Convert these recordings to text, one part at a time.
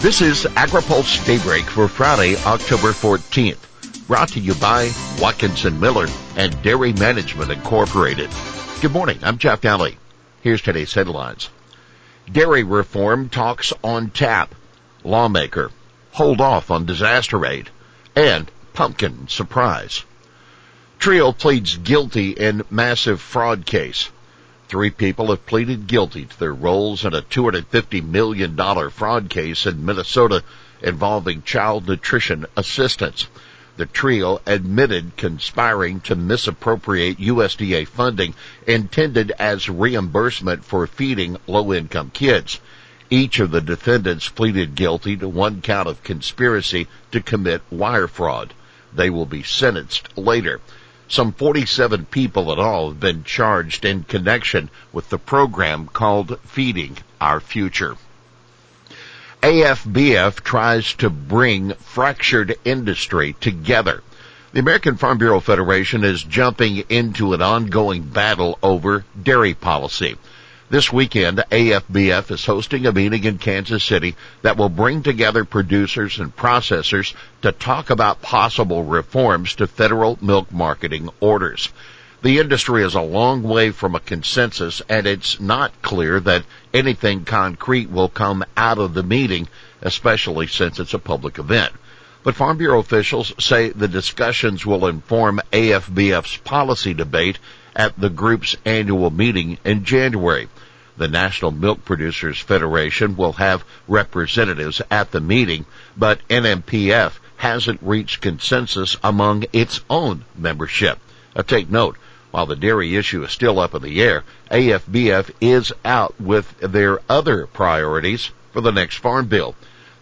This is AgriPulse Daybreak for Friday, October 14th. Brought to you by Watkinson Miller and Dairy Management Incorporated. Good morning. I'm Jeff Nalley. Here's today's headlines. Dairy reform talks on tap. Lawmaker. Hold off on disaster aid. And pumpkin surprise. Trio pleads guilty in massive fraud case. Three people have pleaded guilty to their roles in a $250 million fraud case in Minnesota involving child nutrition assistance. The trio admitted conspiring to misappropriate USDA funding intended as reimbursement for feeding low-income kids. Each of the defendants pleaded guilty to one count of conspiracy to commit wire fraud. They will be sentenced later. Some 47 people in all have been charged in connection with the program called Feeding Our Future. AFBF tries to bring fractured industry together. The American Farm Bureau Federation is jumping into an ongoing battle over dairy policy. This weekend, AFBF is hosting a meeting in Kansas City that will bring together producers and processors to talk about possible reforms to federal milk marketing orders. The industry is a long way from a consensus and it's not clear that anything concrete will come out of the meeting, especially since it's a public event. But Farm Bureau officials say the discussions will inform AFBF's policy debate at the group's annual meeting in January. The National Milk Producers Federation will have representatives at the meeting, but NMPF hasn't reached consensus among its own membership. Now take note, while the dairy issue is still up in the air, AFBF is out with their other priorities for the next farm bill.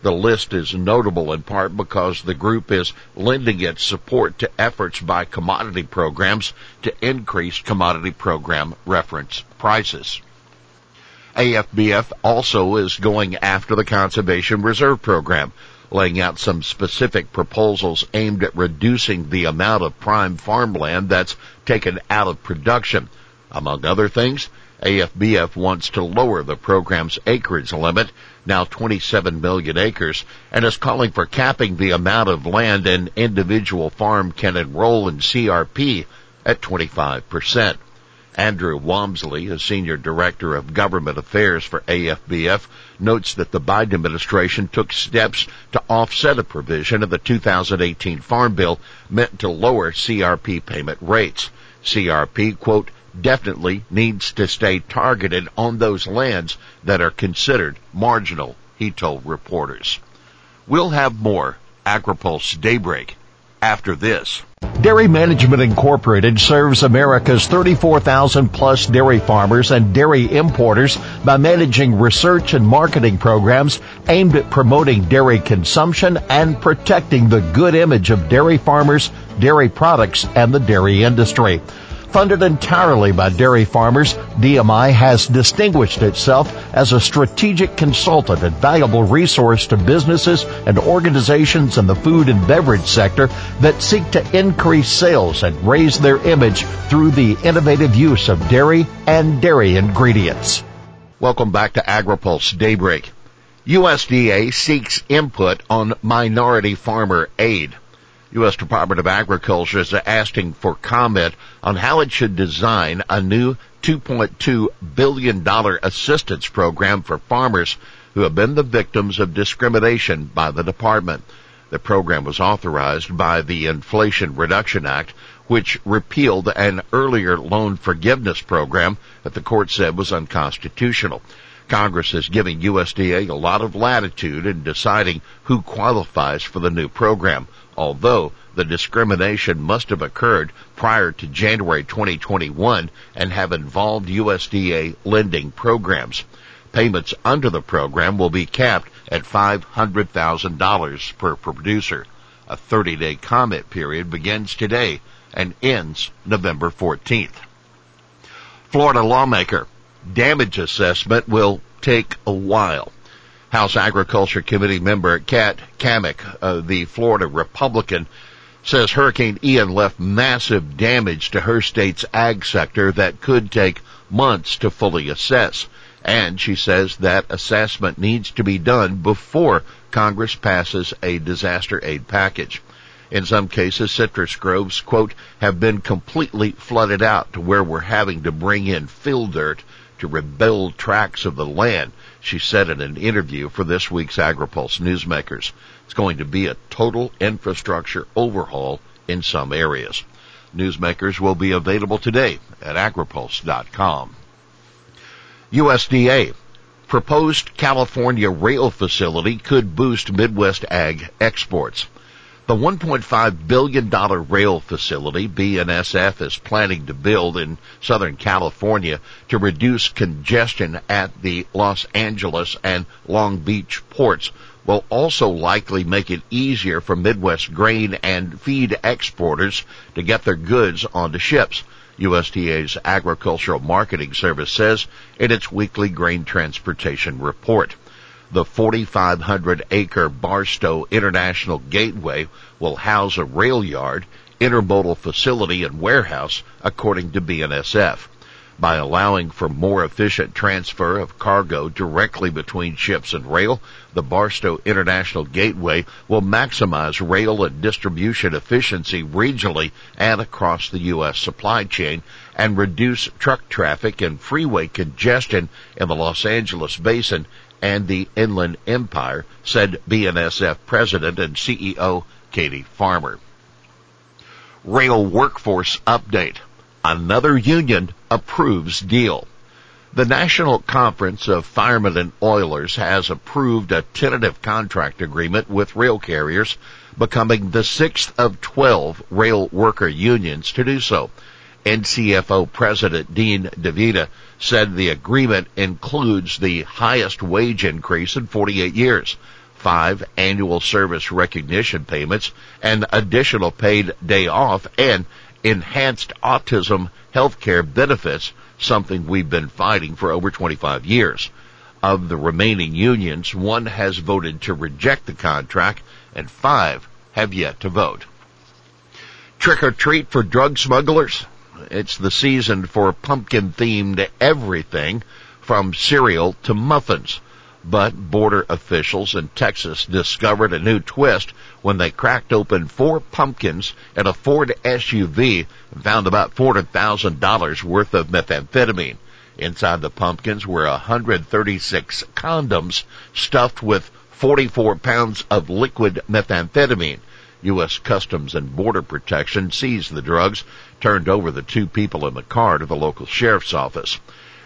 The list is notable in part because the group is lending its support to efforts by commodity programs to increase commodity program reference prices. AFBF also is going after the Conservation Reserve Program, laying out some specific proposals aimed at reducing the amount of prime farmland that's taken out of production. Among other things, AFBF wants to lower the program's acreage limit, now 27 million acres, and is calling for capping the amount of land an individual farm can enroll in CRP at 25 percent. Andrew Walmsley, a senior director of government affairs for AFBF, notes that the Biden administration took steps to offset a provision of the 2018 Farm Bill meant to lower CRP payment rates. CRP, quote, definitely needs to stay targeted on those lands that are considered marginal, he told reporters. We'll have more AgriPulse Daybreak after this. Dairy Management Incorporated serves America's 34,000 plus dairy farmers and dairy importers by managing research and marketing programs aimed at promoting dairy consumption and protecting the good image of dairy farmers, dairy products, and the dairy industry. Funded entirely by dairy farmers, DMI has distinguished itself as a strategic consultant and valuable resource to businesses and organizations in the food and beverage sector that seek to increase sales and raise their image through the innovative use of dairy and dairy ingredients. Welcome back to AgriPulse Daybreak. USDA seeks input on minority farmer aid. U.S. Department of Agriculture is asking for comment on how it should design a new $2.2 billion assistance program for farmers who have been the victims of discrimination by the department. The program was authorized by the Inflation Reduction Act, which repealed an earlier loan forgiveness program that the court said was unconstitutional. Congress is giving USDA a lot of latitude in deciding who qualifies for the new program although the discrimination must have occurred prior to January 2021 and have involved USDA lending programs. Payments under the program will be capped at $500,000 per producer. A 30-day comment period begins today and ends November 14th. Florida lawmaker, damage assessment will take a while. House Agriculture Committee member Kat Cammack, uh, the Florida Republican, says Hurricane Ian left massive damage to her state's ag sector that could take months to fully assess. And she says that assessment needs to be done before Congress passes a disaster aid package. In some cases, citrus groves, quote, have been completely flooded out to where we're having to bring in fill dirt to rebuild tracts of the land, she said in an interview for this week's AgriPulse Newsmakers. It's going to be a total infrastructure overhaul in some areas. Newsmakers will be available today at agripulse.com. USDA proposed California rail facility could boost Midwest ag exports. The $1.5 billion rail facility BNSF is planning to build in Southern California to reduce congestion at the Los Angeles and Long Beach ports will also likely make it easier for Midwest grain and feed exporters to get their goods onto ships. USDA's Agricultural Marketing Service says in its weekly grain transportation report. The 4,500 acre Barstow International Gateway will house a rail yard, intermodal facility, and warehouse, according to BNSF by allowing for more efficient transfer of cargo directly between ships and rail. The Barstow International Gateway will maximize rail and distribution efficiency regionally and across the U.S. supply chain and reduce truck traffic and freeway congestion in the Los Angeles basin and the Inland Empire, said BNSF President and CEO Katie Farmer. Rail workforce update another union approves deal. The National Conference of Firemen and Oilers has approved a tentative contract agreement with rail carriers, becoming the sixth of 12 rail worker unions to do so. NCFO President Dean DeVita said the agreement includes the highest wage increase in 48 years, five annual service recognition payments, and additional paid day off, and enhanced autism healthcare benefits, something we've been fighting for over 25 years. Of the remaining unions, one has voted to reject the contract and five have yet to vote. Trick or treat for drug smugglers? It's the season for pumpkin themed everything from cereal to muffins. But border officials in Texas discovered a new twist when they cracked open four pumpkins and a Ford SUV and found about $400,000 worth of methamphetamine. Inside the pumpkins were 136 condoms stuffed with 44 pounds of liquid methamphetamine. U.S. Customs and Border Protection seized the drugs, turned over the two people in the car to the local sheriff's office.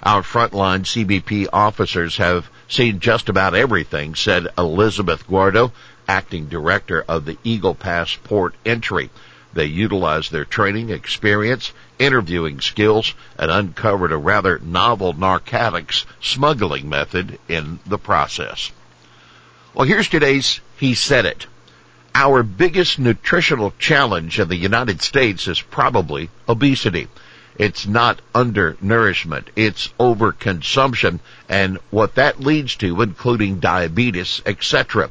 Our frontline CBP officers have seen just about everything, said Elizabeth Guardo, acting director of the Eagle Pass port entry. They utilized their training, experience, interviewing skills, and uncovered a rather novel narcotics smuggling method in the process. Well, here's today's He Said It. Our biggest nutritional challenge in the United States is probably obesity. It's not undernourishment. It's overconsumption and what that leads to, including diabetes, etc.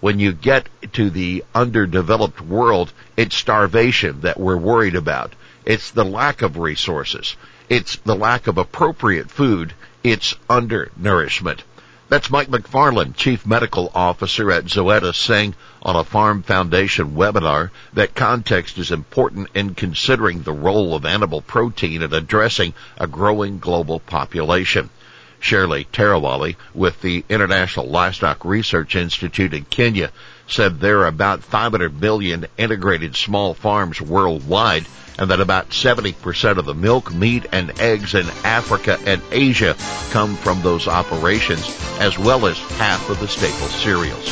When you get to the underdeveloped world, it's starvation that we're worried about. It's the lack of resources. It's the lack of appropriate food. It's undernourishment. That's Mike McFarland, Chief Medical Officer at Zoetis, saying on a Farm Foundation webinar that context is important in considering the role of animal protein in addressing a growing global population. Shirley Tarawali with the International Livestock Research Institute in Kenya said there are about 500 million integrated small farms worldwide and that about 70% of the milk, meat, and eggs in Africa and Asia come from those operations, as well as half of the staple cereals.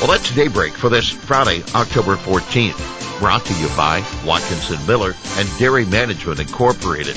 Well, that's Daybreak for this Friday, October 14th, brought to you by Watkinson Miller and Dairy Management Incorporated.